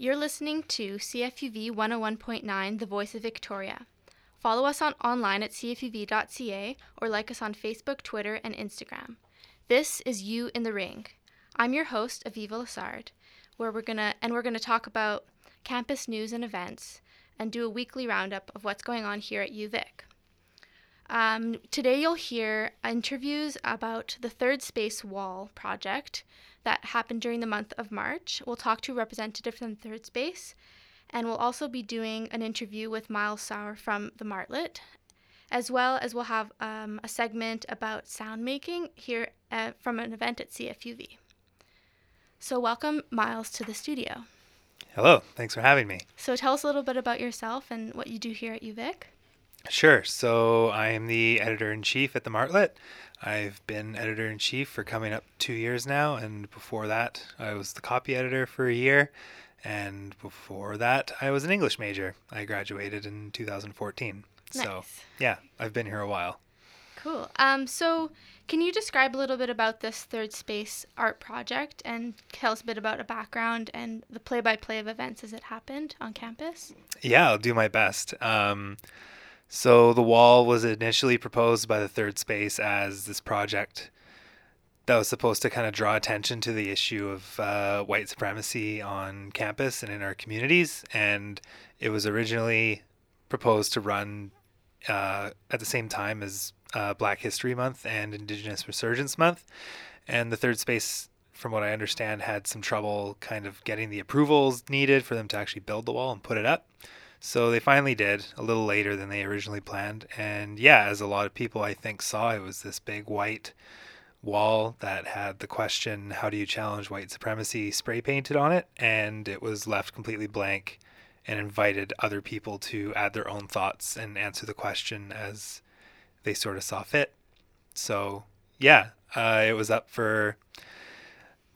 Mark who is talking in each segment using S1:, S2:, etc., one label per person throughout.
S1: You're listening to CFUV 101.9, The Voice of Victoria. Follow us on online at cfuv.ca or like us on Facebook, Twitter, and Instagram. This is You in the Ring. I'm your host, Aviva Lassard, where we're gonna and we're gonna talk about campus news and events and do a weekly roundup of what's going on here at UVic. Um, today you'll hear interviews about the Third Space Wall project that happened during the month of March. We'll talk to a representative from Third Space, and we'll also be doing an interview with Miles Sauer from the Martlet, as well as we'll have um, a segment about sound making here at, from an event at CFUV. So, welcome, Miles, to the studio.
S2: Hello, thanks for having me.
S1: So, tell us a little bit about yourself and what you do here at UVic.
S2: Sure. So I am the editor in chief at the Martlet. I've been editor in chief for coming up two years now, and before that, I was the copy editor for a year, and before that, I was an English major. I graduated in 2014.
S1: Nice.
S2: So yeah, I've been here a while.
S1: Cool. Um, so, can you describe a little bit about this Third Space art project and tell us a bit about a background and the play by play of events as it happened on campus?
S2: Yeah, I'll do my best. Um, so the wall was initially proposed by the Third Space as this project that was supposed to kind of draw attention to the issue of uh, white supremacy on campus and in our communities. And it was originally proposed to run uh, at the same time as uh, Black History Month and Indigenous Resurgence Month. And the Third Space, from what I understand, had some trouble kind of getting the approvals needed for them to actually build the wall and put it up. So they finally did a little later than they originally planned. And yeah, as a lot of people I think saw, it was this big white wall that had the question, How do you challenge white supremacy spray painted on it? And it was left completely blank and invited other people to add their own thoughts and answer the question as they sort of saw fit. So yeah, uh, it was up for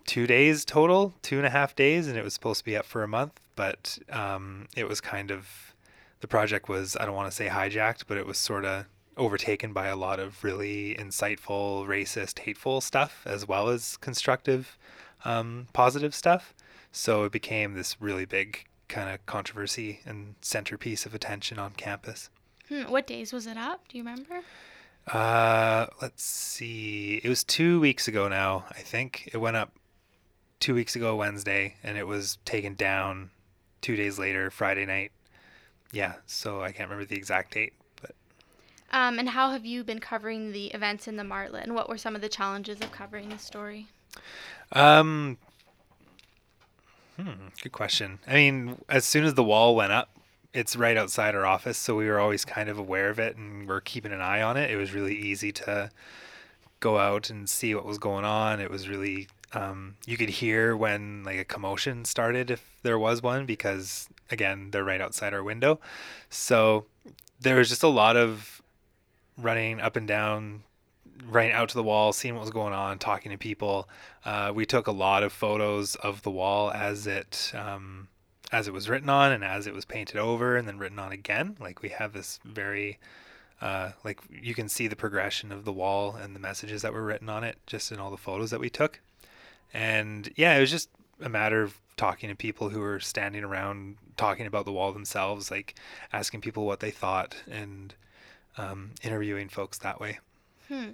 S2: two days total, two and a half days, and it was supposed to be up for a month but um, it was kind of the project was I don't want to say hijacked, but it was sort of overtaken by a lot of really insightful, racist, hateful stuff as well as constructive, um, positive stuff. So it became this really big kind of controversy and centerpiece of attention on campus.
S1: Hmm, what days was it up? Do you remember?
S2: Uh, let's see. It was two weeks ago now. I think it went up two weeks ago Wednesday, and it was taken down two days later, Friday night. Yeah, so I can't remember the exact date, but.
S1: Um, and how have you been covering the events in the Martlet, and what were some of the challenges of covering the story?
S2: Um, hmm, good question. I mean, as soon as the wall went up, it's right outside our office, so we were always kind of aware of it, and we're keeping an eye on it. It was really easy to go out and see what was going on. It was really um, you could hear when like a commotion started if there was one because again they're right outside our window. So there was just a lot of running up and down running out to the wall seeing what was going on talking to people. Uh, we took a lot of photos of the wall as it um, as it was written on and as it was painted over and then written on again. Like we have this very uh, like you can see the progression of the wall and the messages that were written on it just in all the photos that we took and yeah, it was just a matter of talking to people who were standing around talking about the wall themselves, like asking people what they thought and um, interviewing folks that way.
S1: Hmm.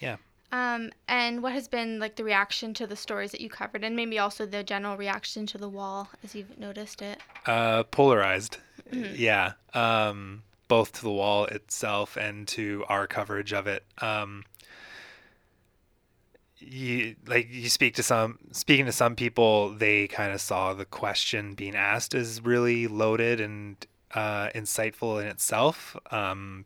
S2: Yeah.
S1: Um, and what has been like the reaction to the stories that you covered, and maybe also the general reaction to the wall as you've noticed it?
S2: Uh, polarized. Mm-hmm. Yeah. Um, both to the wall itself and to our coverage of it. Um, you like you speak to some speaking to some people they kind of saw the question being asked as really loaded and uh, insightful in itself um,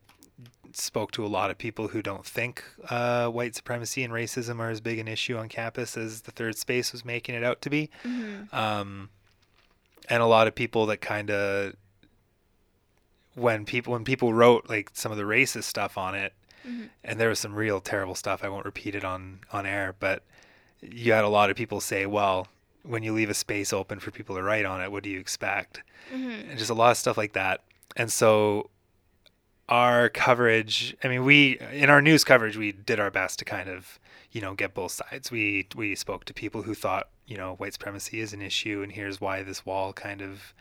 S2: spoke to a lot of people who don't think uh, white supremacy and racism are as big an issue on campus as the third space was making it out to be
S1: mm-hmm.
S2: um, and a lot of people that kind of when people when people wrote like some of the racist stuff on it Mm-hmm. And there was some real terrible stuff. I won't repeat it on on air, but you had a lot of people say, "Well, when you leave a space open for people to write on it, what do you expect?"
S1: Mm-hmm.
S2: And just a lot of stuff like that. And so our coverage, I mean, we in our news coverage, we did our best to kind of, you know, get both sides. We we spoke to people who thought you know white supremacy is an issue and here's why this wall kind of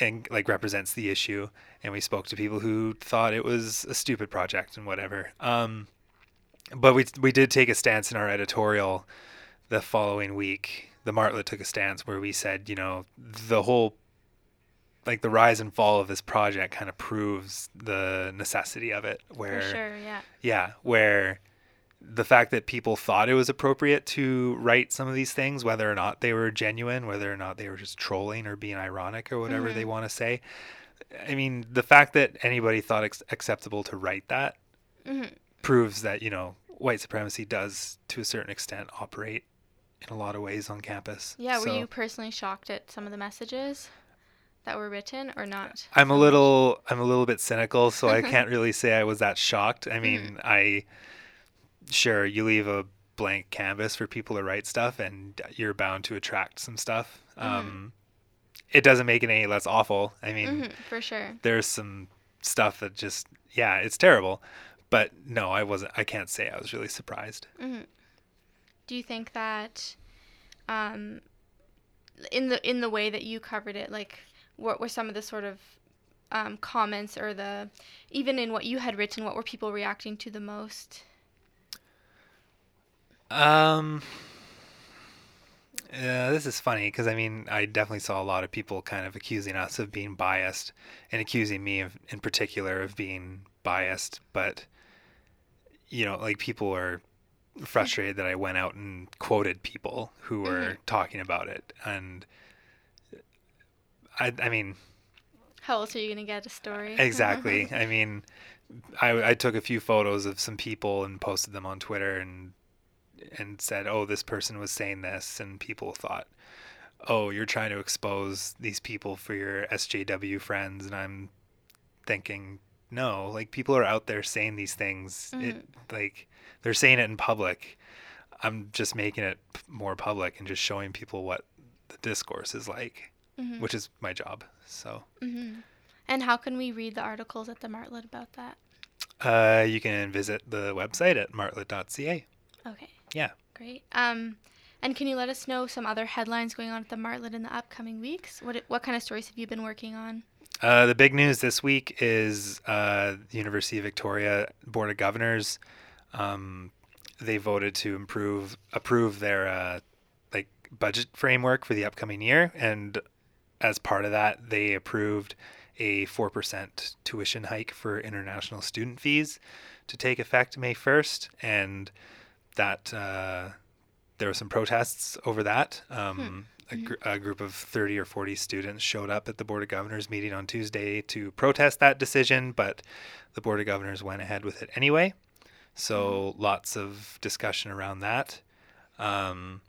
S2: and like represents the issue and we spoke to people who thought it was a stupid project and whatever um, but we we did take a stance in our editorial the following week the martlet took a stance where we said you know the whole like the rise and fall of this project kind of proves the necessity of it where
S1: For sure, yeah.
S2: yeah where the fact that people thought it was appropriate to write some of these things, whether or not they were genuine, whether or not they were just trolling or being ironic or whatever they mm-hmm. want to say. I mean, the fact that anybody thought it's acceptable to write that mm-hmm. proves that, you know, white supremacy does to a certain extent operate in a lot of ways on campus.
S1: Yeah, were you personally shocked at some of the messages that were written or not?
S2: I'm a little I'm a little bit cynical, so I can't really say I was that shocked. I mean, mm-hmm. I sure you leave a blank canvas for people to write stuff and you're bound to attract some stuff. Um it doesn't make it any less awful. I mean,
S1: Mhm, for sure.
S2: there's some stuff that just yeah, it's terrible. But no, I wasn't I can't say I was really surprised.
S1: Do you think that um in the in the way that you covered it, like what were some of the sort of um, comments or the even in what you had written, what were people reacting to the most?
S2: Um, yeah, this is funny because I mean, I definitely saw a lot of people kind of accusing us of being biased and accusing me of, in particular of being biased. But, you know, like people are frustrated that I went out and quoted people who were talking about it. And I, I mean,
S1: How else are you gonna get a story?
S2: Exactly. I mean, I, I took a few photos of some people and posted them on Twitter and and said, "Oh, this person was saying this," and people thought, "Oh, you're trying to expose these people for your SJW friends," and I'm thinking, no, like people are out there saying these things. It mm-hmm. like they're saying it in public. I'm just making it p- more public and just showing people what the discourse is like, mm-hmm. which is my job. So. Mm-hmm.
S1: And how can we read the articles at the Martlet about that?
S2: Uh, you can visit the website at martlet.ca.
S1: Okay,
S2: Yeah.
S1: great. Um, and can you let us know some other headlines going on at the Martlet in the upcoming weeks? What what kind of stories have you been working on?
S2: Uh, the big news this week is uh, the University of Victoria Board of Governors. Um, they voted to improve approve their uh, like budget framework for the upcoming year, and as part of that, they approved a four percent tuition hike for international student fees to take effect May first, and that uh, there were some protests over that. Um, a, gr- a group of 30 or 40 students showed up at the Board of Governors meeting on Tuesday to protest that decision, but the Board of Governors went ahead with it anyway. So lots of discussion around that. Um,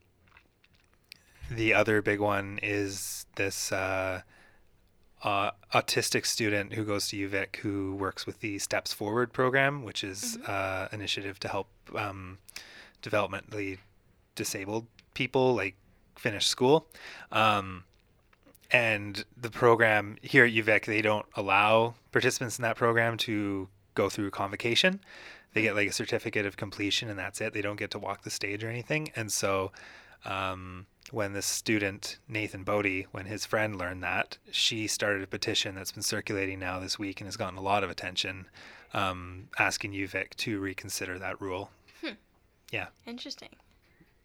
S2: the other big one is this uh, uh, autistic student who goes to UVic who works with the Steps Forward program, which is uh, initiative to help um, developmentally disabled people like finish school. Um, and the program here at UVic, they don't allow participants in that program to go through convocation. They get like a certificate of completion, and that's it. They don't get to walk the stage or anything. And so, um, when this student Nathan Bodie, when his friend learned that, she started a petition that's been circulating now this week and has gotten a lot of attention, um, asking UVic to reconsider that rule. Yeah,
S1: Interesting.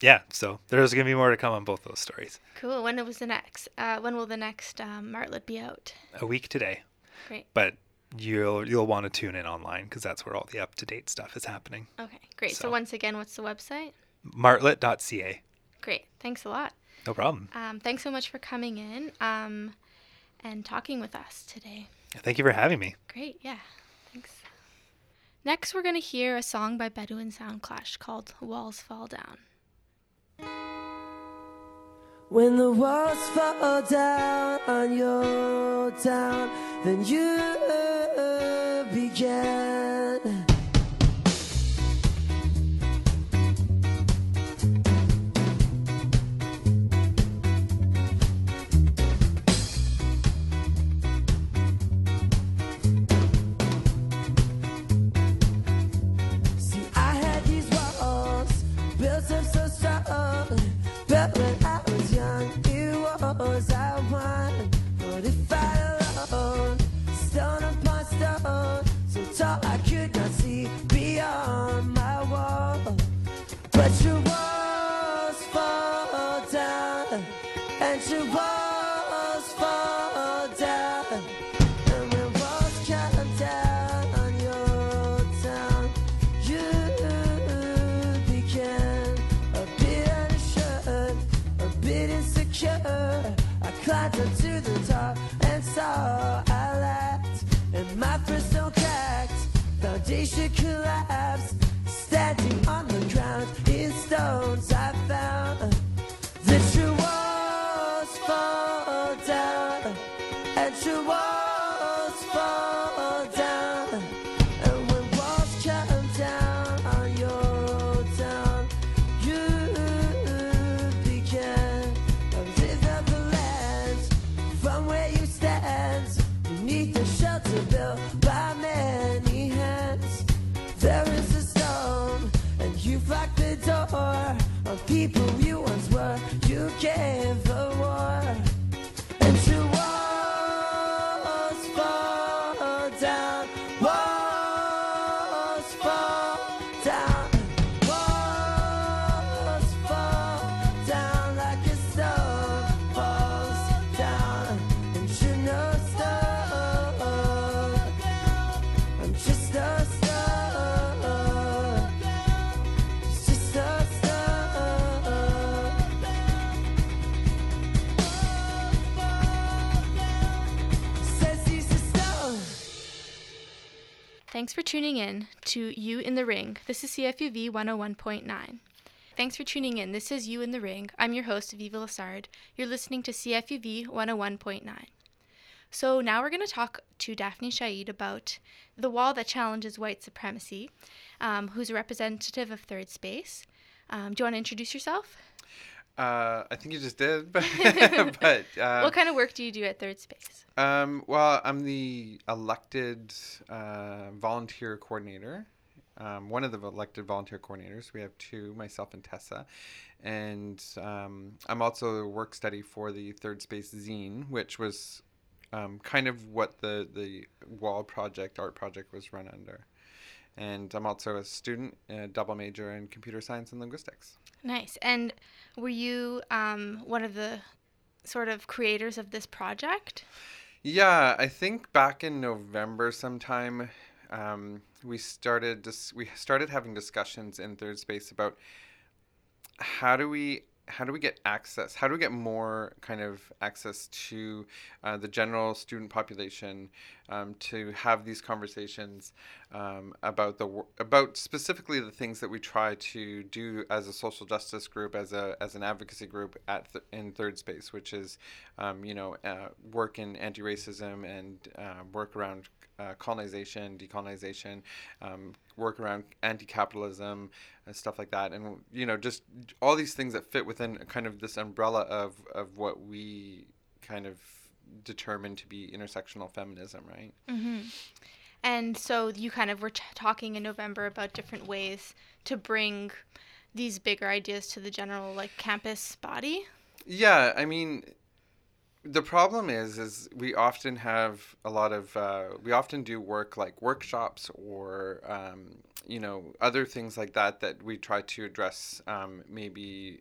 S2: yeah. So there's going to be more to come on both those stories.
S1: Cool. When was the next? Uh, when will the next um, Martlet be out?
S2: A week today.
S1: Great.
S2: but you'll you'll want to tune in online because that's where all the up to date stuff is happening.
S1: Okay, great. So,
S2: So-
S1: once again, what's the website?
S2: Martlet.ca.
S1: Great. Thanks a lot.
S2: No problem.
S1: Um, thanks so much for coming in um, and talking with us today.
S2: Thank you for having me.
S1: Great. Yeah. Next, we're going to hear a song by Bedouin Soundclash called Walls Fall Down.
S3: When the walls fall down on your town, then you began.
S1: Thanks for tuning in to You in the Ring. This is CFUV 101.9. Thanks for tuning in. This is You in the Ring. I'm your host, Viva Lassard. You're listening to CFUV 101.9. So now we're going to talk to Daphne Shaid about the wall that challenges white supremacy, um, who's a representative of Third Space. Um, do you want to introduce yourself?
S4: Uh, I think you just did, but, but um,
S1: what kind of work do you do at Third Space?
S4: um, well, I'm the elected uh, volunteer coordinator. Um, one of the elected volunteer coordinators. We have two, myself and Tessa, and um, I'm also a work study for the Third Space Zine, which was um, kind of what the the wall project, art project, was run under. And I'm also a student, a double major in computer science and linguistics.
S1: Nice. And were you um, one of the sort of creators of this project?
S4: Yeah, I think back in November sometime, um, we started dis- we started having discussions in Third Space about how do we how do we get access? How do we get more kind of access to uh, the general student population um, to have these conversations um, about the about specifically the things that we try to do as a social justice group, as a as an advocacy group at th- in Third Space, which is um, you know uh, work in anti-racism and uh, work around uh, colonization, decolonization, um, work around anti-capitalism, and stuff like that, and you know just all these things that fit within kind of this umbrella of of what we kind of determine to be intersectional feminism, right?
S1: Mm-hmm. And so you kind of were t- talking in November about different ways to bring these bigger ideas to the general like campus body.
S4: Yeah, I mean, the problem is, is we often have a lot of, uh, we often do work like workshops or, um, you know, other things like that that we try to address um, maybe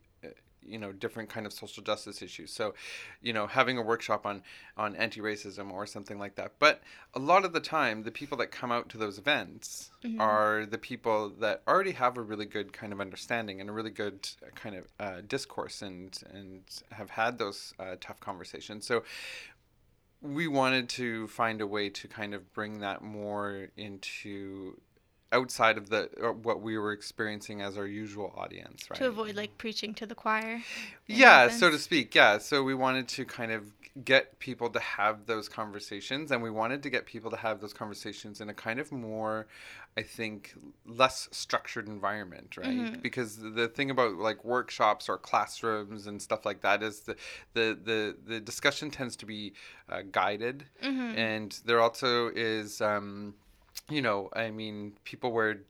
S4: you know different kind of social justice issues. So you know having a workshop on on anti-racism or something like that. But a lot of the time the people that come out to those events are the people that already have a really good kind of understanding and a really good uh, kind of uh, discourse and and have had those uh, tough conversations. So we wanted to find a way to kind of bring that more into outside of the uh, what we were experiencing as our usual audience right
S1: to avoid like preaching to the choir.
S4: yeah so to speak yeah so we wanted to kind of get people to have those conversations and we wanted to get people to have those conversations in a kind of more i think less structured environment right
S1: Mhm.
S4: because the thing about like workshops or classrooms and stuff like that is the the the, the discussion tends to be uh, guided
S1: Mhm.
S4: and there also is um you know i mean people wear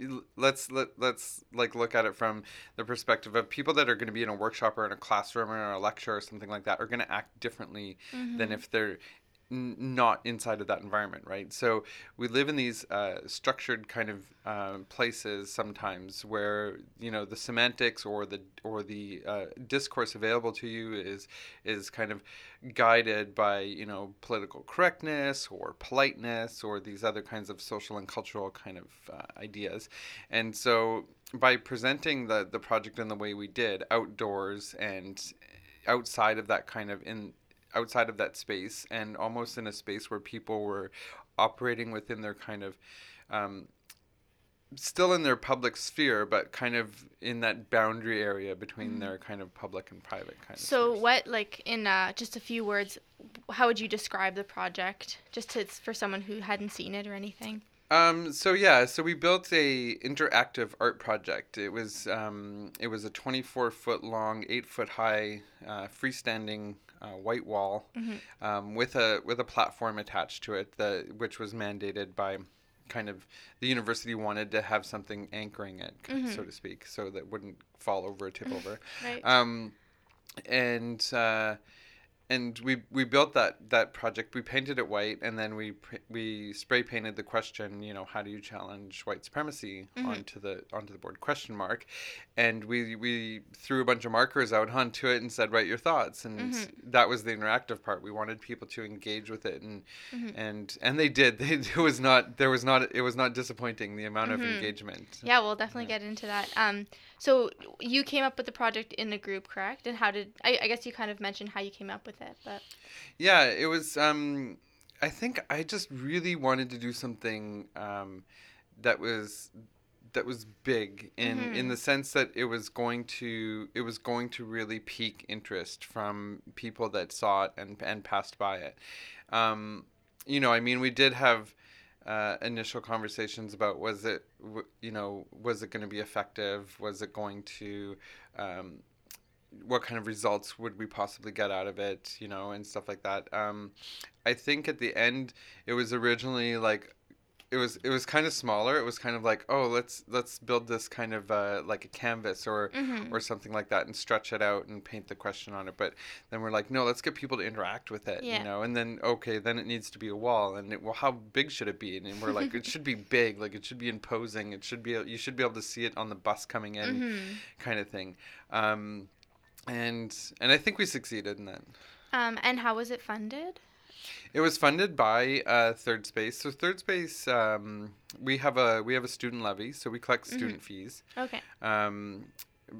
S4: l- let's let, let's like look at it from the perspective of people that are going to be in a workshop or in a classroom or in a lecture or something like that are going to act differently than mm-hmm. if they're n- not inside of that environment, right? So we live in these uh, structured kind of um, places sometimes where you know the semantics or the or the uh, discourse available to you is is kind of guided by you know political correctness or politeness or these other kinds of social and cultural kind of uh, ideas, and so by presenting the the project in the way we did outdoors and outside of that kind of in outside of that space and almost in a space where people were operating within their kind of um, still in their public sphere but kind of in that boundary area between their kind of public and private kind of
S1: So what like in uh, just a few words, how would you describe the project just to, for someone who hadn't seen it or anything?
S4: Um, so yeah, so we built a interactive art project. It was um, it was a 24 foot long, eight foot high, uh, freestanding uh, white wall um, with a with a platform attached to it, that which was mandated by kind of the university wanted to have something anchoring it, so to speak, so that wouldn't fall over or tip over.
S1: Right.
S4: Um, and uh, and we we built that that project. We painted it white, and then we we spray painted the question. You know, how do you challenge white supremacy mm-hmm. onto the onto the board? Question mark. And we we threw a bunch of markers out onto it and said, write your thoughts. And mm-hmm. that was the interactive part. We wanted people to engage with it, and mm-hmm. and and they did. They, it was not there was not it was not disappointing the amount of engagement.
S1: Yeah, we'll definitely get into that. Um, so you came up with the project in a group, correct? And how did I, I guess you kind of mentioned how you came up with it, but
S4: Yeah, it was. Um, I think I just really wanted to do something um, that was that was big in in the sense that it was going to it was going to really pique interest from people that saw it and and passed by it. Um, you know, I mean, we did have. Uh, initial conversations about was it w- you know was it going to be effective was it going to um, what kind of results would we possibly get out of it, you know, and stuff like that. Um, I think at the end it was originally like it was it was kind of smaller. It was kind of like oh let's let's build this kind of uh, like a canvas or or something like that and stretch it out and paint the question on it. But then we're like no let's get people to interact with it,
S1: Yeah.
S4: you know. And then okay then it needs to be a wall and it, well how big should it be? And we're like it should be big like it should be imposing. It should be you should be able to see it on the bus coming in kind of thing. Um, and and I think we succeeded in that.
S1: um, and how was it funded?
S4: It was funded by uh, Third Space. So Third Space, um, we have a we have a student levy, so we collect student fees
S1: Okay.
S4: um,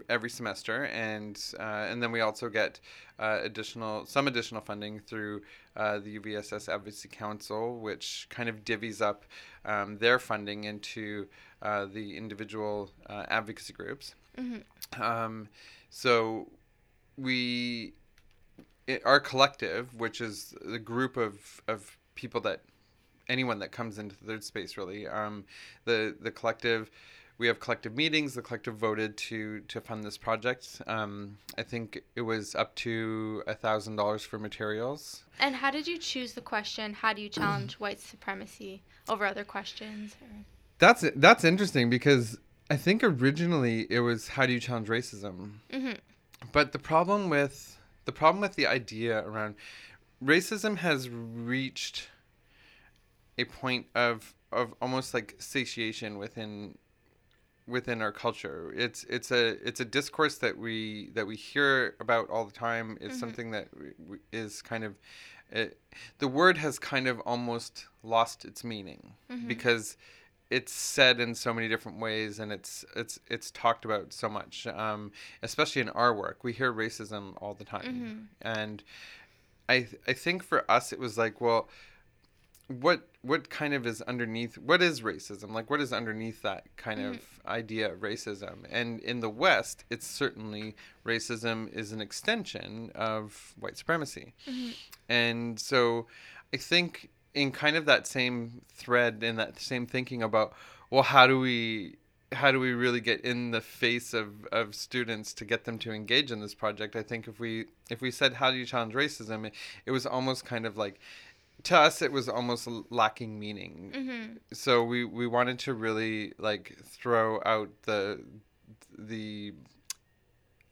S4: every semester, and uh, and then we also get uh, additional some additional funding through uh, the UVSS Advocacy Council, which kind of divvies up um, their funding into uh, the individual uh, advocacy groups. Um, so we it, our collective, which is the group of, of people that anyone that comes into the third space really, um, the the collective, we have collective meetings. The collective voted to to fund this project. Um, I think it was up to a thousand dollars for materials.
S1: And how did you choose the question? How do you challenge white supremacy over other questions? Or...
S4: That's that's interesting because I think originally it was how do you challenge racism,
S1: Mhm.
S4: But the problem with the problem with the idea around racism has reached a point of of almost like satiation within within our culture. It's it's a it's a discourse that we that we hear about all the time. It's mm-hmm. something that is kind of it, the word has kind of almost lost its meaning mm-hmm. because it's said in so many different ways and it's it's it's talked about so much um, especially in our work. We hear racism all the time. Mm-hmm. And i th- i think for us it was like well what what kind of is underneath what is racism? Like what is underneath that kind mm-hmm. of idea of racism? And in the west it's certainly racism is an extension of white supremacy. Mm-hmm. And so i think in kind of that same thread in that same thinking about well how do we how do we really get in the face of, of students to get them to engage in this project i think if we if we said how do you challenge racism it, it was almost kind of like to us it was almost lacking meaning.
S1: Mm-hmm.
S4: So we we wanted to really like throw out the the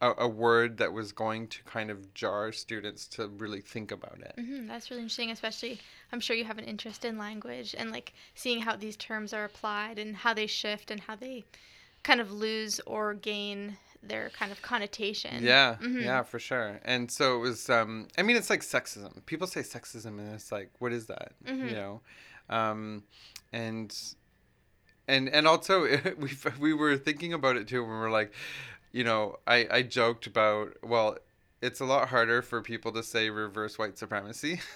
S4: a, a word that was going to kind of jar students to really think about it.
S1: hmm That's really interesting, especially I'm sure you have an interest in language and like seeing how these terms are applied and how they shift and how they kind of lose or gain their kind of connotation.
S4: Yeah,
S1: Mhm.
S4: yeah, for sure. And so it was. Um, I mean, it's like sexism. People say sexism, and it's like, what is that?
S1: Mhm.
S4: You know, um, and and and also we we were thinking about it too. When we were like, you know, I I joked about well, it's a lot harder for people to say reverse white supremacy.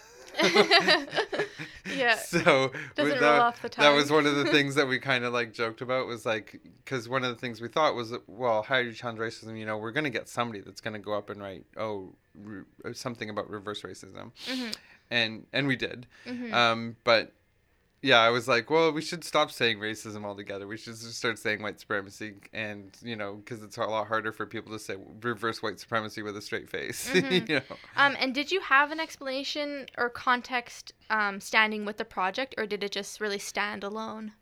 S1: Yeah.
S4: So that,
S1: off the
S4: that was one of the things that we kind of like joked about was like because one of the things we thought was well how do you challenge racism? You know, we're gonna get somebody that's gonna go up and write oh re- something about reverse racism,
S1: Mhm.
S4: and and we did.
S1: Mhm.
S4: Um, but yeah, I was like, well, we should stop saying racism altogether. We should just start saying white supremacy, and you know, because it's a lot harder for people to say reverse white supremacy with a straight face.
S1: Mhm.
S4: you know.
S1: Um, and did you have an explanation or context um, standing with the project, or did it just really stand alone?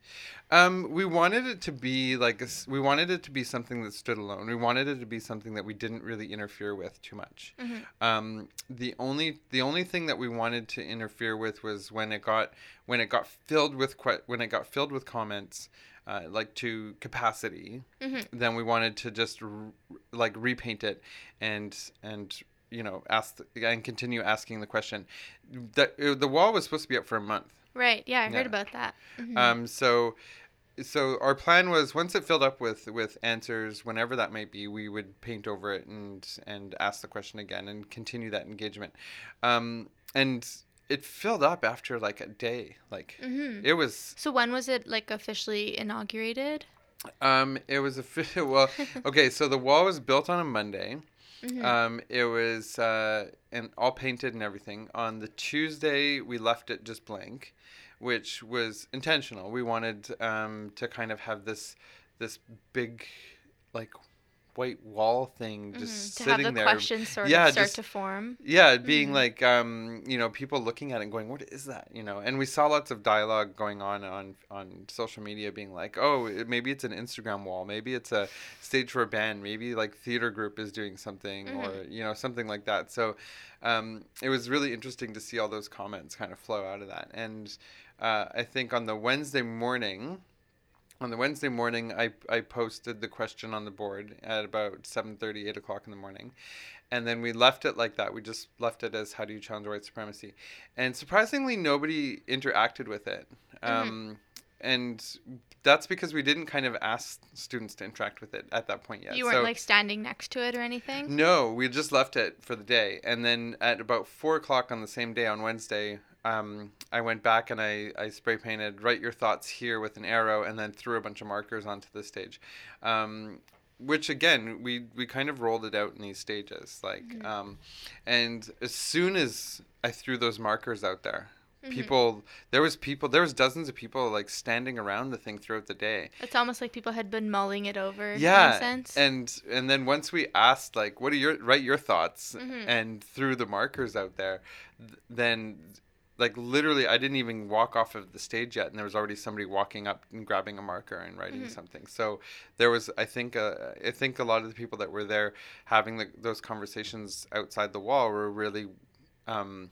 S4: Um, we wanted it to be like a we wanted it to be something that stood alone. We wanted it to be something that we didn't really interfere with too much.
S1: Mhm.
S4: Um, the only the only thing that we wanted to interfere with was when it got when it got filled with que- when it got filled with comments. Uh, like to capacity,
S1: Mhm.
S4: then we wanted to just r- like repaint it and and you know ask and continue asking the question. That the wall was supposed to be up for a month.
S1: Right. Yeah, I heard about that. Mhm.
S4: Um, so, so our plan was once it filled up with with answers, whenever that might be, we would paint over it and and ask the question again and continue that engagement. Um, and it filled up after like a day. Like
S1: Mhm.
S4: it was,
S1: So when was it like officially inaugurated?
S4: um, it was a well. Okay, so the wall was built on a Monday.
S1: Mhm.
S4: Um, it was uh, and all painted and everything. On the Tuesday, we left it just blank, which was intentional. We wanted um, to kind of have this this big like white wall thing just
S1: Mhm. To
S4: sitting
S1: have the
S4: there.
S1: questions sort
S4: Yeah,
S1: of start
S4: just-
S1: to form.
S4: Yeah, being
S1: Mhm.
S4: like um, you know, people looking at it and going, "What is that?" You know, and we saw lots of dialogue going on on on social media, being like, "Oh, it, maybe it's an Instagram wall, maybe it's a stage for a band, maybe like theater group is doing something, or you know, something like that." So, um, it was really interesting to see all those comments kind of flow out of that, and uh, I think on the Wednesday morning. On the Wednesday morning, I, I posted the question on the board at about 7.30, 8 o'clock in the morning and then we left it like that. We just left it as "How do you challenge white supremacy?" And surprisingly, nobody interacted with it, um, and that's because we didn't kind of ask students to interact with it at that point yet.
S1: you weren't
S4: So-
S1: like standing next to it or anything.
S4: no, we just left it for the day, and then at about four o'clock on the same day on Wednesday, um, I went back and I, I spray painted "Write your thoughts here" with an arrow, and then threw a bunch of markers onto the stage. Um, which again, we we kind of rolled it out in these stages, like, um, and as soon as I threw those markers out there. People, there was people, there was dozens of people like standing around the thing throughout the day,
S1: It's almost like people had been mulling it over. in a
S4: yeah
S1: sense.
S4: and and then once we asked like what are your write your thoughts
S1: Mhm.
S4: and threw the markers out there th- then like literally i didn't even walk off of the stage yet and there was already somebody walking up and grabbing a marker and writing
S1: Mhm.
S4: something so there was i think uh, i think a lot of the people that were there having the, those conversations outside the wall were really um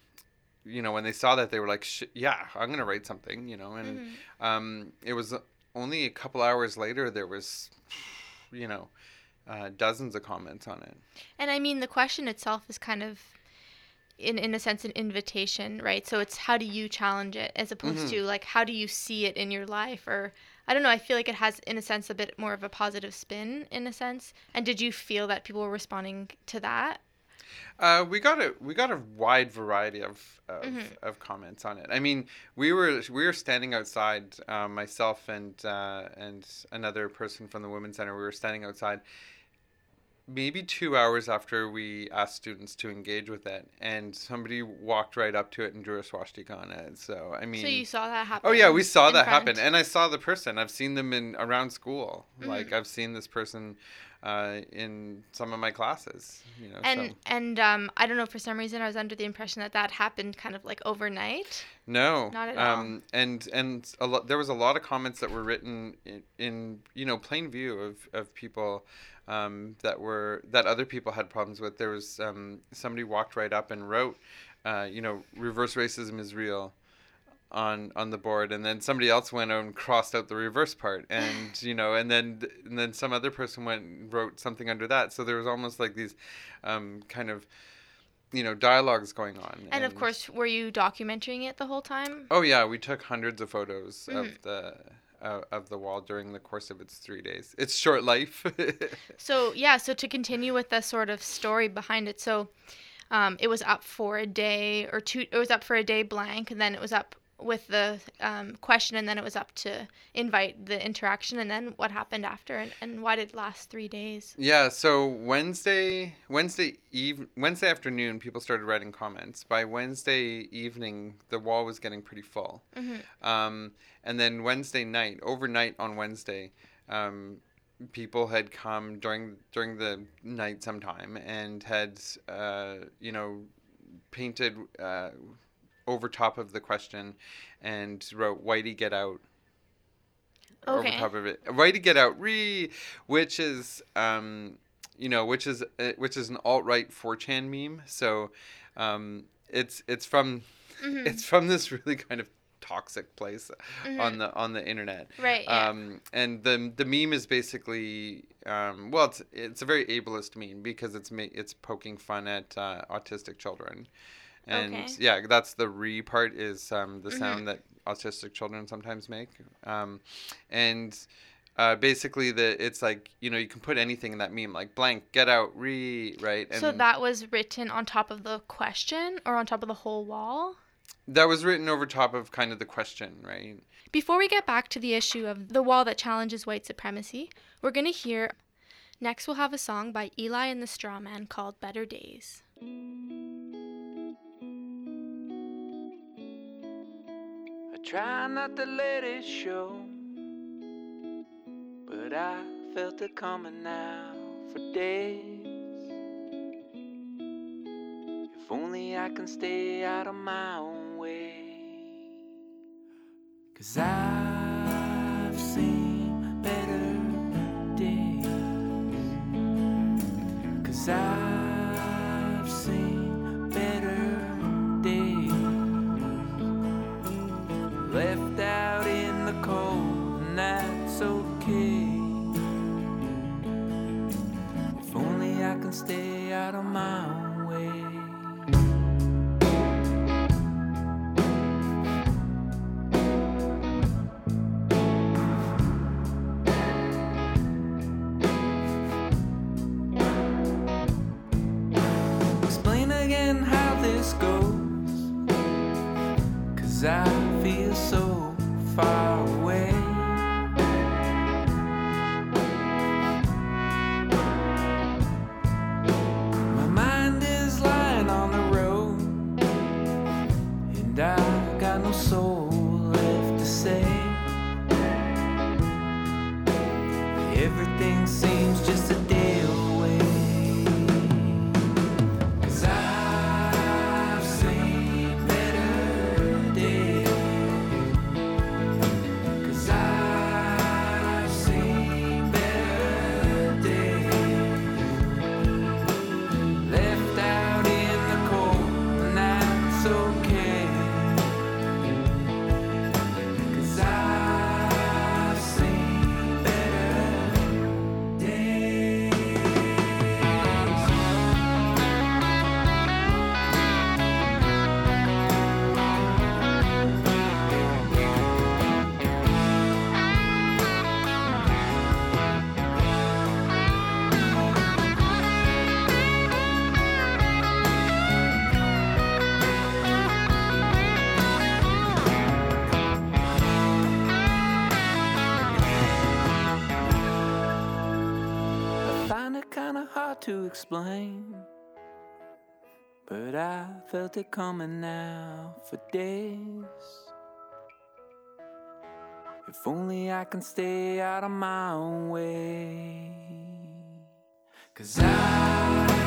S4: you know when they saw that they were like Sh- yeah i'm gonna write something you know and
S1: Mhm.
S4: um, it was only a couple hours later there was you know uh, dozens of comments on it
S1: And I mean, the question itself is kind of, in in a sense, an invitation, right? So it's how do you challenge it, as opposed
S4: Mhm.
S1: to like how do you see it in your life, or I don't know. I feel like it has, in a sense, a bit more of a positive spin, in a sense. And did you feel that people were responding to that?
S4: uh, we got a we got a wide variety of of,
S1: Mhm.
S4: of comments on it i mean we were we were standing outside um, myself and uh, and another person from the women's center we were standing outside maybe two hours after we asked students to engage with it and somebody walked right up to it and drew a swastika on it so i mean
S1: so you saw that happen.
S4: Oh yeah, we saw that
S1: front.
S4: happen, and I saw the person. I've seen them in around school.
S1: Mhm.
S4: Like I've seen this person uh, in some of my classes. You know,
S1: And
S4: so.
S1: and um, I don't know for some reason I was under the impression that that happened kind of like overnight.
S4: No,
S1: Not at all.
S4: um, And and a lot, there was a lot of comments that were written in, in you know plain view of of people um, that were that other people had problems with. There was um, somebody walked right up and wrote, uh, you know, reverse racism is real on on the board and then somebody else went and crossed out the reverse part and you know and then and then some other person went and wrote something under that so there was almost like these um, kind of you know dialogues going on
S1: And, of course, were you documenting it the whole time?
S4: Oh yeah, we took hundreds of photos
S1: Mhm.
S4: of the uh, of the wall during the course of its three days. It's short life.
S1: So yeah, so to continue with the sort of story behind it, so um, it was up for a day or two. It was up for a day blank, and then it was up with the um, question, and then it was up to invite the interaction, and then what happened after, and, and why did it last three days?
S4: yeah, so Wednesday Wednesday eve Wednesday afternoon, people started writing comments. By Wednesday evening, the wall was getting pretty full.
S1: Mhm.
S4: Um, and then Wednesday night, overnight on Wednesday, um, people had come during during the night sometime and had uh, you know painted uh, over top of the question and wrote "Whitey get out." Over top of it, "Whitey get out," re, which is um, you know, which is uh, which is an alt right 4chan meme. So, um, it's it's from
S1: Mhm.
S4: it's from this really kind of toxic place
S1: Mhm.
S4: on the on the internet.
S1: Right. Yeah.
S4: Um, and the the meme is basically um, well, it's it's a very ableist meme because it's ma- it's poking fun at uh, autistic children, and
S1: Okay.
S4: yeah, that's the re part is um, the
S1: Mhm.
S4: sound that autistic children sometimes make, um, and. Uh, basically, the it's like you know you can put anything in that meme like blank get out re right and
S1: so that was written on top of the question or on top of the whole wall?
S4: that was written over top of kind of the question right
S1: Before we get back to the issue of the wall that challenges white supremacy, we're going to hear. Next, we'll have a song by Eli and the Straw Man called Better Days.
S5: Try not to let it show, but I felt it coming now for days. If only I can stay out of my own way. Cause I've to explain. But I felt it coming now for days. If only I can stay out of my own way. Cause I've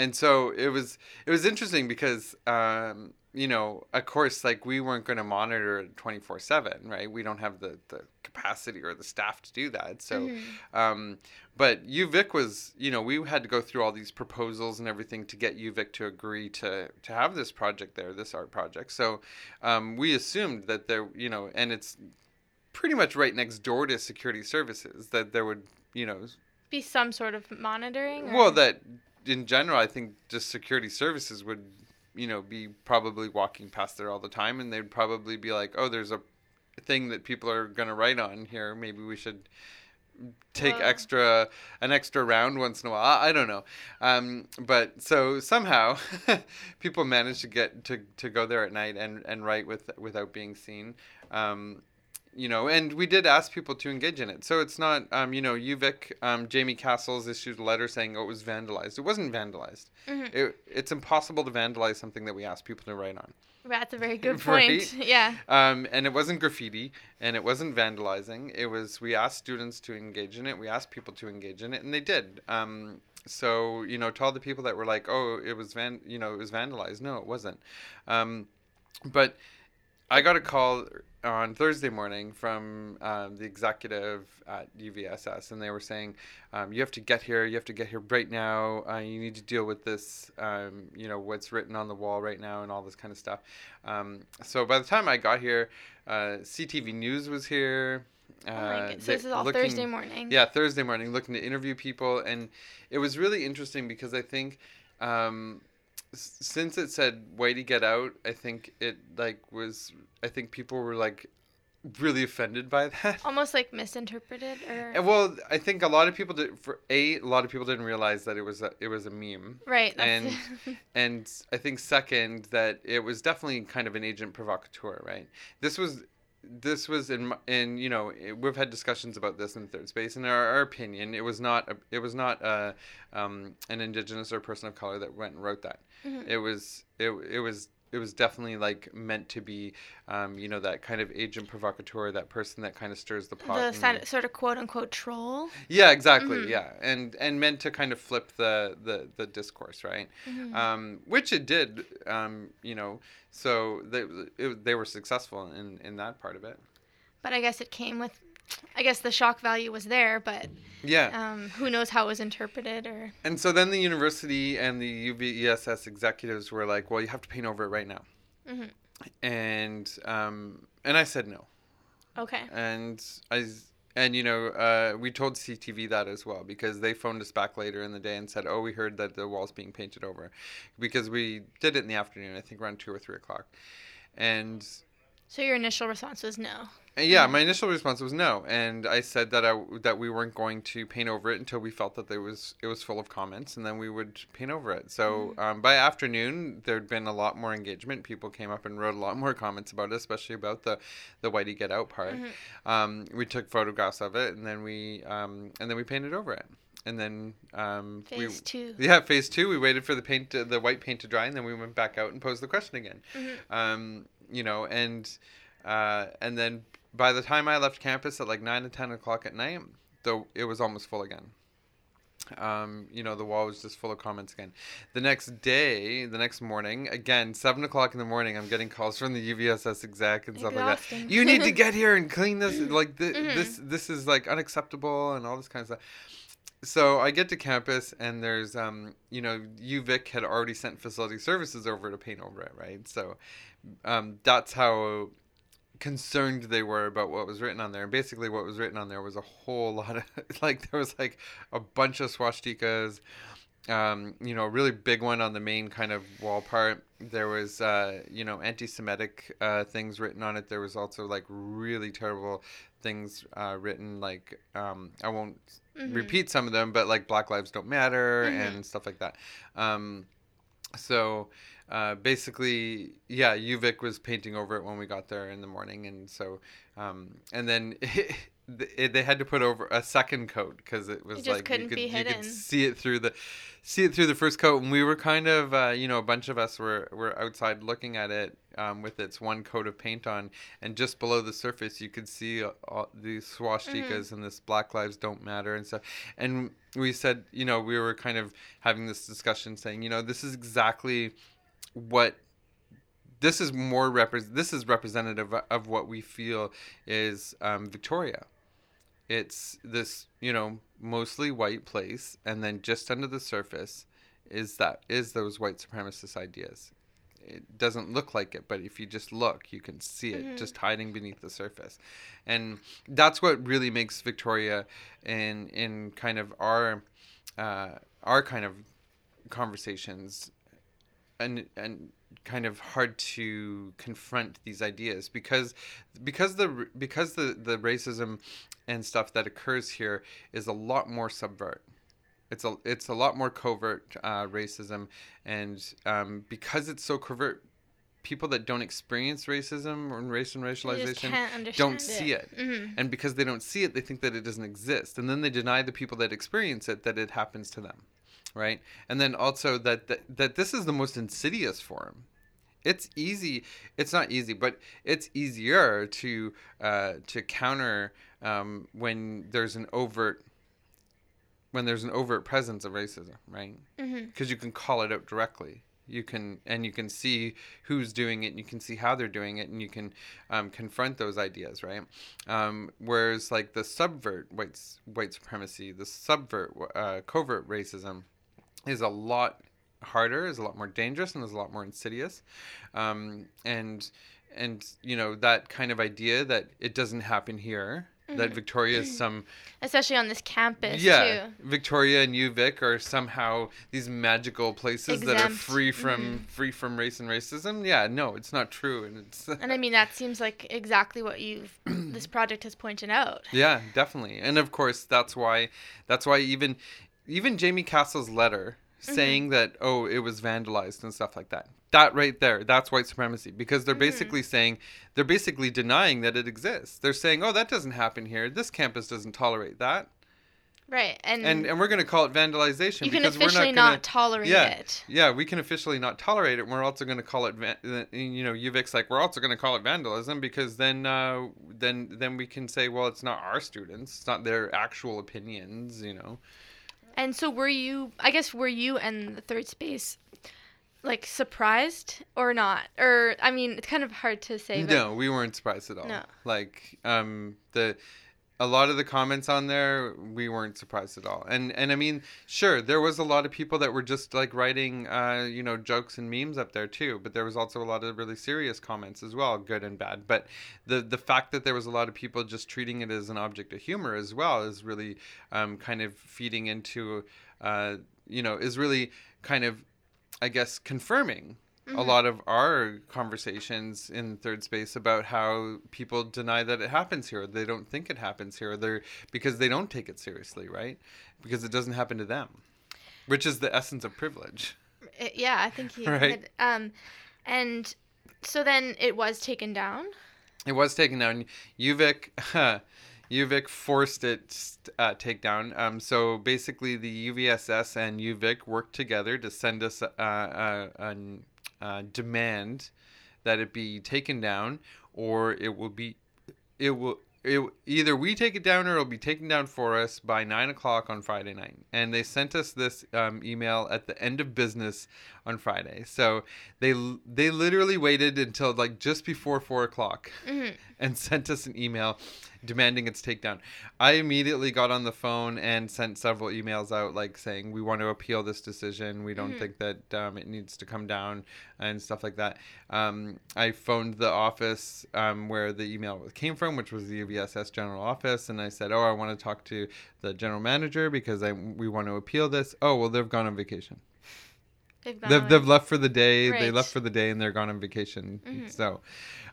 S5: and so
S4: it was it was interesting because um, you know of course like we weren't going to monitor 24 7 right? We don't have the, the capacity or the staff to do that. So um, but uvic was you know we had to go through all these proposals and everything to get uvic to agree to to have this project there this art project. So um, we assumed that there you know and it's pretty much right next door to security services that there would you know
S1: Be some sort of monitoring. or-
S4: well, that in general, I think just security services would, you know, be probably walking past there all the time, and they'd probably be like, "Oh, there's a thing that people are gonna write on here. Maybe we should take
S1: Well-
S4: extra an extra round once in a while. I, I don't know, um, but so somehow people manage to get to, to go there at night and, and write with without being seen. Um, you know, and we did ask people to engage in it. So it's not, um, you know, UVic, um, Jamie Cassels issued a letter saying oh, it was vandalized. It wasn't vandalized. It, it's impossible to vandalize something that we asked people to write on.
S1: That's a very good
S4: Right?
S1: point. Yeah.
S4: Um, and it wasn't graffiti and it wasn't vandalizing. It was, we asked students to engage in it. We asked people to engage in it and they did. Um, so, you know, to all the people that were like, oh, it was van, you know, it was vandalized. No, it wasn't. Um, but I got a call on Thursday morning from um, the executive at UVSS, and they were saying, um, "You have to get here. You have to get here right now. Uh, you need to deal with this. Um, you know what's written on the wall right now, and all this kind of stuff." Um, so by the time I got here, uh, CTV News was here.
S1: Oh my
S4: Uh,
S1: goodness. So this is all
S4: looking-
S1: Thursday morning.
S4: yeah, Thursday morning, looking to interview people, and it was really interesting because I think, um, since it said "Whitey get out," I think it like was. I think people were like really offended by that.
S1: Almost like misinterpreted or.
S4: And, well, I think a lot of people did. For a, a lot of people didn't realize that it was a it was a meme.
S1: right. That's
S4: and and I think second that it was definitely kind of an agent provocateur, right? This was this was in in you know we've had discussions about this in third space. In our, our opinion, it was not a, it was not a, um, an indigenous or person of color that went and wrote that. It was it it was. It was definitely like meant to be, um, you know, that kind of agent provocateur, that person that kind of stirs the pot.
S1: the side, sort of quote unquote troll.
S4: yeah, exactly.
S1: Mm-hmm.
S4: Yeah, and and meant to kind of flip the the, the discourse, right?
S1: Mm-hmm.
S4: Um, which it did. Um, you know, so they it, they were successful in in that part of it.
S1: But I guess it came with. I guess the shock value was there, but
S4: Yeah,
S1: um, who knows how it was interpreted or.
S4: and so then the university and the UVSS executives were like, "Well, you have to paint over it right now,"
S1: Mhm.
S4: and um, and I said no.
S1: Okay.
S4: and I and you know uh, we told CTV that as well because they phoned us back later in the day and said, "Oh, we heard that the wall's being painted over," because we did it in the afternoon, I think around two or three o'clock, and.
S1: So your initial response was no.
S4: And Yeah, my initial response was no, and I said that I that we weren't going to paint over it until we felt that there was it was full of comments, and then we would paint over it. So um, by afternoon, there'd been a lot more engagement. People came up and wrote a lot more comments about it, especially about the the Whitey get out part. Um, we took photographs of it, and then we um, and then we painted over it. and then um, we,
S1: two.
S4: yeah, phase two. We waited for the paint, to, the white paint to dry, and then we went back out and posed the question again.
S1: Mm-hmm.
S4: Um, you know, and uh, and then by the time I left campus at like nine to ten o'clock at night, though it was almost full again. Um, you know, the wall was just full of comments again. The next day, the next morning, again, seven o'clock in the morning, I'm getting calls from the UVSS exec and stuff like that. You need to get here and clean this. Like th-
S1: Mhm.
S4: this, this is like unacceptable and all this kind of stuff so I get to campus and there's um you know UVic had already sent facility services over to paint over it right so um that's how concerned they were about what was written on there and basically what was written on there was a whole lot of like there was like a bunch of swastikas um, you know, a really big one on the main kind of wall part. There was, uh, you know, anti-Semitic uh, things written on it. There was also like really terrible things uh, written, like um, I won't
S1: Mhm.
S4: repeat some of them, but like Black Lives Don't Matter
S1: Mhm.
S4: and stuff like that. Um, so uh, basically, yeah, UVic was painting over it when we got there in the morning, and so um, and then. it, they had to put over a second coat because it was like you could you could see it through the see it through the first coat and we were kind of uh, you know a bunch of us were were outside looking at it um, with its one coat of paint on and just below the surface you could see all these swastikas
S1: Mm-hmm.
S4: and this black lives don't matter and stuff and we said you know we were kind of having this discussion saying you know this is exactly what this is more repre- this is representative of what we feel is um, Victoria. It's this you know mostly white place and then just under the surface is that is those white supremacist ideas. It doesn't look like it but if you just look you can see it just hiding beneath the surface. And that's what really makes victoria in in kind of our uh, our kind of conversations and and kind of hard to confront these ideas because because the because the the racism and stuff that occurs here is a lot more subvert. It's a it's a lot more covert uh, racism and um, because it's so covert people that don't experience racism or race and racialization don't see it.
S1: Mhm.
S4: and because they don't see it they think that it doesn't exist. And then they deny the people that experience it that it happens to them right? And then also that that, that this is the most insidious form. It's easy it's not easy but it's easier to uh, to counter um, when there's an overt when there's an overt presence of racism right? Because you can call it out directly. You can and you can see who's doing it and you can see how they're doing it and you can um, confront those ideas right? Um, whereas like the subvert white white supremacy the subvert uh, covert racism is a lot harder is a lot more dangerous and is a lot more insidious um, and and you know that kind of idea that it doesn't happen here that victoria is some
S1: Especially on this campus
S4: yeah,
S1: too.
S4: Victoria and UVic are somehow these magical places that are free from free from race and racism. Yeah, no, it's not true, and it's
S1: And I mean that seems like exactly what you've this project has pointed out.
S4: yeah, definitely. And of course, that's why that's why even even Jamie Cassels' letter saying that oh it was vandalized and stuff like that. That right there, that's white supremacy because they're basically saying they're basically denying that it exists. They're saying, "Oh, that doesn't happen here. This campus doesn't tolerate that."
S1: Right. And,
S4: And and we're going to call it vandalization
S1: you can
S4: because
S1: officially
S4: we're not going
S1: not tolerate
S4: yeah,
S1: it.
S4: Yeah, we can officially not tolerate it. And We're also going to call it, van- you know, UVic's like we're also going to call it vandalism because then, uh, then, then we can say, well, it's not our students, it's not their actual opinions, you know.
S1: And so were you I guess were you and the third space like surprised or not? Or I mean, it's kind of hard to say.
S4: No, we weren't surprised at all.
S1: No.
S4: Like, um, the a lot of the comments on there, we weren't surprised at all. And and I mean, sure, there was a lot of people that were just like writing, uh, you know, jokes and memes up there too. But there was also a lot of really serious comments as well, good and bad. But the the fact that there was a lot of people just treating it as an object of humor as well is really um, kind of feeding into, uh, you know, is really kind of, I guess, confirming a lot of our conversations in third space about how people deny that it happens here. They don't think it happens here. They're because they don't take it seriously, right? Because it doesn't happen to them, which is the essence of privilege.
S1: It- yeah, I think he
S4: Right.
S1: had, um and so then it was taken down.
S4: It was taken down. UVic, UVic forced it uh, takedown. Um, so basically, the UVSS and UVic worked together to send us a, a, a, a demand that it be taken down, or it will be, it will. It, either we take it down or it'll be taken down for us by nine o'clock on Friday night. And they sent us this um, email at the end of business on Friday. So they they literally waited until like just before four o'clock and sent us an email demanding its takedown. I immediately got on the phone and sent several emails out, like saying we want to appeal this decision. We don't think that um, it needs to come down and stuff like that. Um, I phoned the office um, where the email came from, which was the UVSS general office, and I said, "Oh, I want to talk to the general manager because I we want to appeal this." Oh, well, they've gone on vacation.
S1: They've
S4: They've, they've left for the day. They
S1: Right. Mm-hmm.
S4: left for the day and they're gone on vacation. So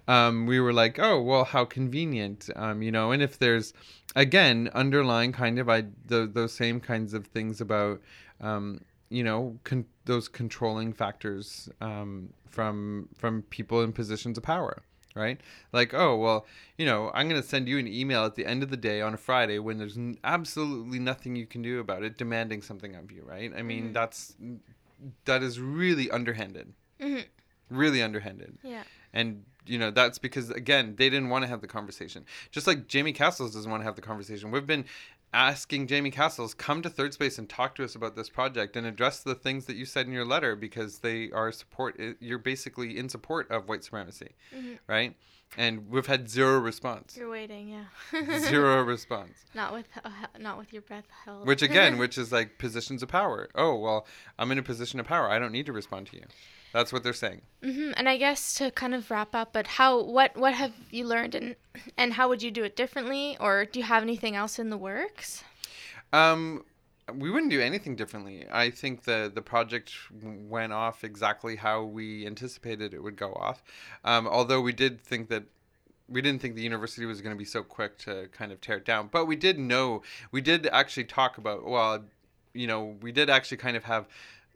S4: um, we were like, oh, well, how convenient. Um, you know, and if there's, again, underlying kind of I the, those same kinds of things about, um, you know, con- those controlling factors um, from from people in positions of power. Right? Like, oh, well, you know, I'm going to send you an email at the end of the day on a Friday when there's n- absolutely nothing you can do about it, demanding something of you, right? I mean, that's that is really underhanded. Mm-hmm. Really underhanded.
S1: Yeah.
S4: and you know that's because again they didn't want to have the conversation. Just like jamie cassels doesn't want to have the conversation. We've been asking jamie cassels come to third space and talk to us about this project and address the things that you said in your letter because they are support you're basically in support of white supremacy mm-hmm. right and we've had zero response.
S1: You're waiting, yeah.
S4: zero response.
S1: Not with uh, not with your breath held.
S4: which again which is like positions of power. Oh well i'm in a position of power. I don't need to respond to you. That's what they're saying.
S1: Hmm And I guess to kind of wrap up, but how what what have you learned and and how would you do it differently, or do you have anything else in the works?
S4: Um, we wouldn't do anything differently. I think the the project went off exactly how we anticipated it would go off. Um, although we did think that we didn't think the university was going to be so quick to kind of tear it down, but we did know we did actually talk about well, you know, we did actually kind of have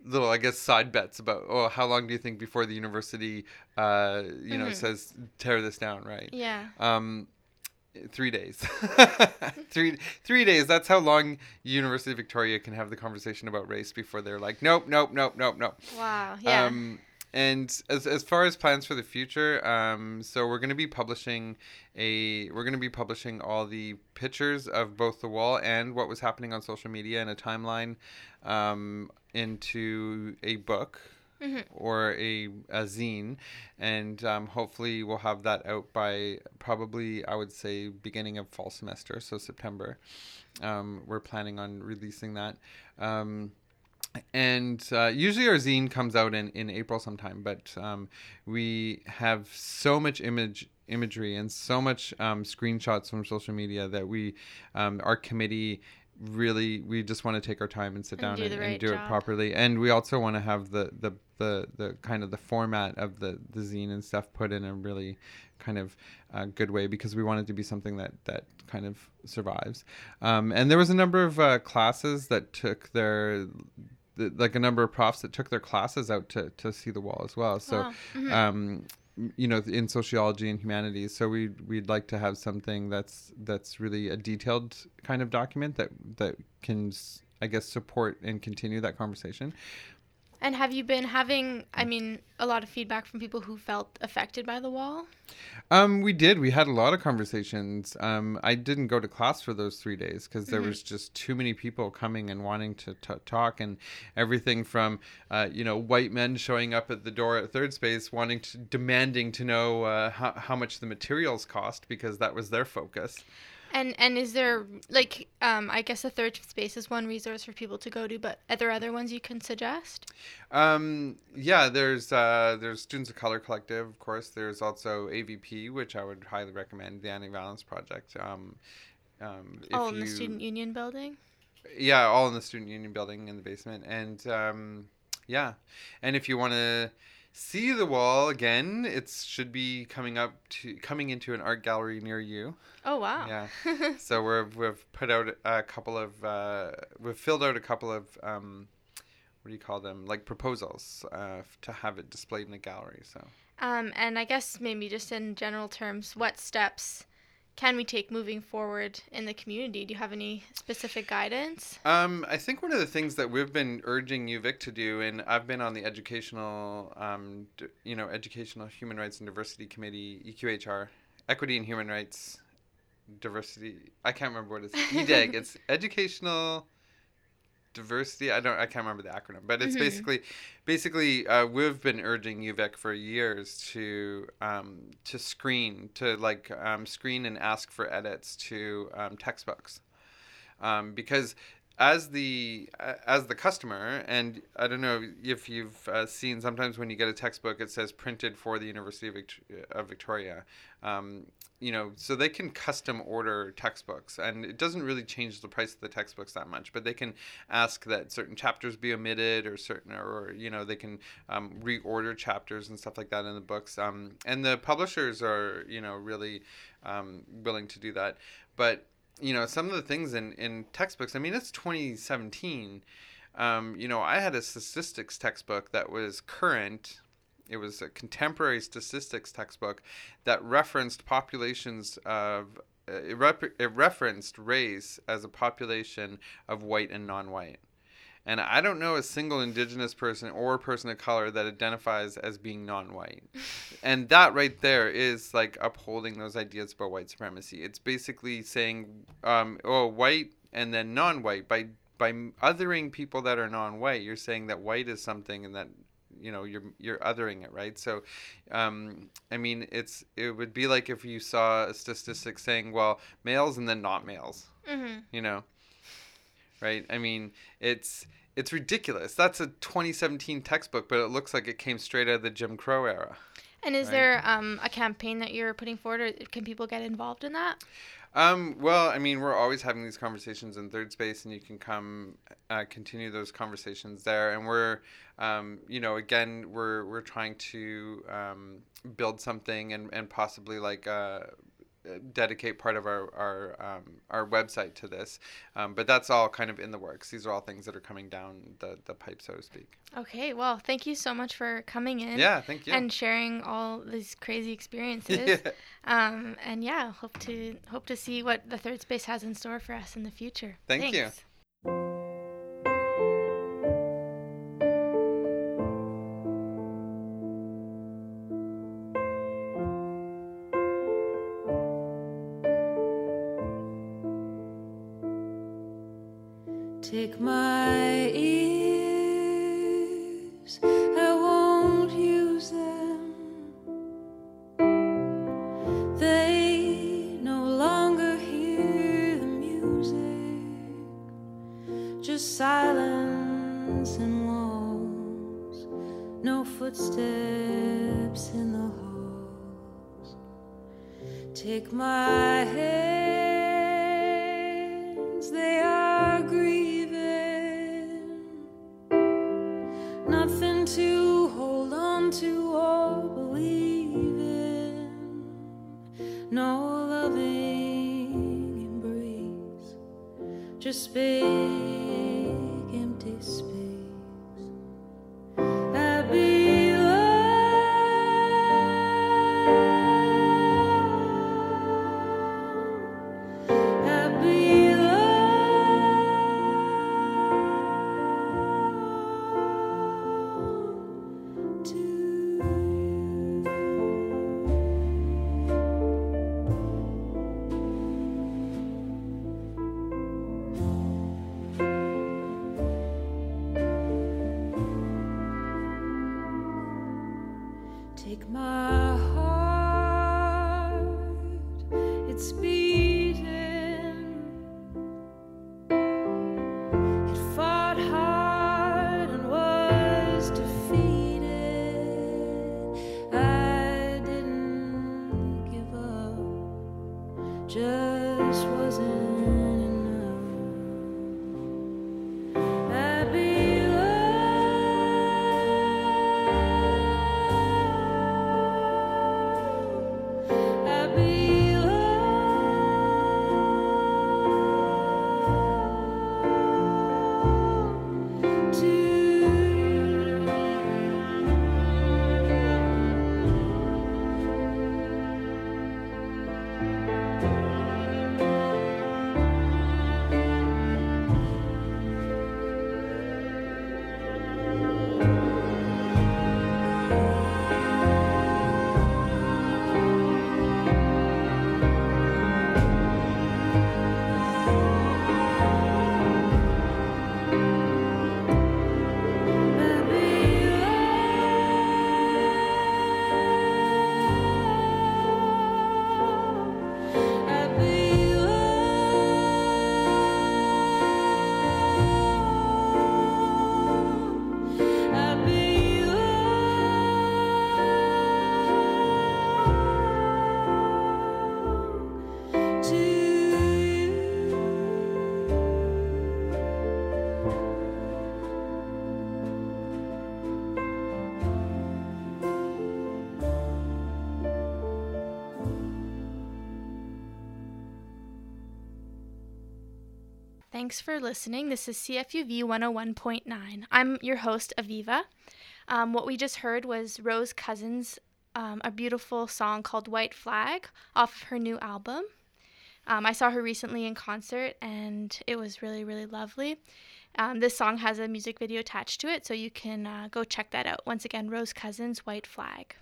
S4: little I guess side bets about oh how long do you think before the university uh you know says tear this down right
S1: Yeah.
S4: um, three days. three three days. That's how long University of Victoria can have the conversation about race before they're like, nope, nope, nope, nope, nope.
S1: Wow. Yeah.
S4: Um, and as, as far as plans for the future, um, so we're going to be publishing a we're going to be publishing all the pictures of both the wall and what was happening on social media in a timeline um, into a book or a, a zine, and um, hopefully we'll have that out by probably I would say beginning of fall semester, so September. Um, we're planning on releasing that. Um, and uh, usually our zine comes out in, in April sometime, but um, we have so much image imagery and so much um, screenshots from social media that we um, our committee really we just want to take our time and sit
S1: And
S4: down
S1: do
S4: and,
S1: the
S4: and
S1: right
S4: do it properly and we also want to have the, the the the kind of the format of the the zine and stuff put in a really kind of uh, good way because we want it to be something that that kind of survives um, and there was a number of uh, classes that took their the, like a number of profs that took their classes out to, to see the wall as well. So,
S1: Wow. Mhm.
S4: um, you know, in sociology and humanities. So we we'd like to have something that's that's really a detailed kind of document that that can, I guess, support and continue that conversation.
S1: And have you been having? I mean, a lot of feedback from people who felt affected by the wall.
S4: Um, we did. We had a lot of conversations. Um, I didn't go to class for those three days because there
S1: Mhm.
S4: was just too many people coming and wanting to t- talk, and everything from, uh, you know, white men showing up at the door at Third Space, wanting to demanding to know uh, how how much the materials cost because that was their focus.
S1: And and is there like um I guess the third space is one resource for people to go to, but are there other ones you can suggest?
S4: Um, yeah, there's uh, there's Students of Color Collective, of course. There's also AVP, which I would highly recommend, the Anti-Violence Project. Um, um,
S1: oh, in the student union building.
S4: Yeah, all in the student union building in the basement, and um, yeah, and if you want to see the wall again, it should be coming up to coming into an art gallery near you.
S1: Oh wow.
S4: Yeah. So we're we've put out a couple of uh, we've filled out a couple of um, what do you call them like proposals uh, to have it displayed in a gallery. So
S1: Um, and I guess maybe just in general terms, what steps can we take moving forward in the community? Do you have any specific guidance?
S4: Um, I think one of the things that we've been urging UVic to do, and I've been on the educational, um, d- you know, educational human rights and diversity committee, EQHR, equity and human rights, diversity. I can't remember what it's EDEG. it's educational diversity. I don't. I can't remember the acronym, but it's
S1: Mhm.
S4: basically, basically, uh, we've been urging UVic for years to um, to screen, to like um, screen and ask for edits to um, textbooks um, because as the as the customer and i don't know if you've uh, seen sometimes when you get a textbook it says printed for the university of, Vict- of victoria. Um, you know so they can custom order textbooks and it doesn't really change the price of the textbooks that much but they can ask that certain chapters be omitted or certain or you know they can um, reorder chapters and stuff like that in the books. Um, and the publishers are you know really um, willing to do that. But you know some of the things in in textbooks i mean it's 2017 um, you know i had a statistics textbook that was current. It was a contemporary statistics textbook that referenced populations of uh, it, rep- it referenced race as a population of white and non-white and i don't know a single indigenous person or person of color that identifies as being non-white and that right there is like upholding those ideas about white supremacy. It's basically saying, um, oh, white and then non-white. By by othering people that are non-white, you're saying that white is something and that you know you're you're othering it, right? So, um, I mean, it's it would be like if you saw a statistic saying, well, males and then not males,
S1: Mm-hmm.
S4: you know, right? I mean, it's it's ridiculous. That's a 2017 textbook, but it looks like it came straight out of the Jim Crow era.
S1: And is
S4: Right.
S1: there um, a campaign that you're putting forward, or can people get involved in that?
S4: Um, well, I mean, we're always having these conversations in Third Space, and you can come uh, continue those conversations there. And we're, um, you know, again, we're we're trying to um, build something and, and possibly like uh, dedicate part of our our um, our website to this. Um, but that's all kind of in the works. These are all things that are coming down the the pipe, so to speak.
S1: Okay, well, thank you so much for coming in.
S4: Yeah, thank you.
S1: And sharing all these crazy experiences.
S4: yeah.
S1: Um, and yeah, hope to hope to see what the third space has in store for us in the future.
S4: Thank you.
S1: Thanks for listening. This is CFUV 101.9. I'm your host, Aviva. Um, what we just heard was Rose Cousins, um, a beautiful song called White Flag off of her new album. Um, I saw her recently in concert and it was really, really lovely. Um, this song has a music video attached to it, so you can uh, go check that out. Once again, Rose Cousins, White Flag.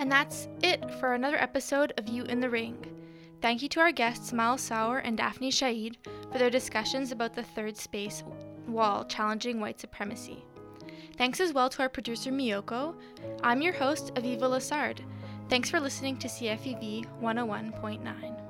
S1: And that's it for another episode of You in the Ring. Thank you to our guests Miles Sauer and Daphne Shaid for their discussions about the third space wall challenging white supremacy. Thanks as well to our producer Miyoko. I'm your host, Aviva Lassard. Thanks for listening to CFUV 101.9.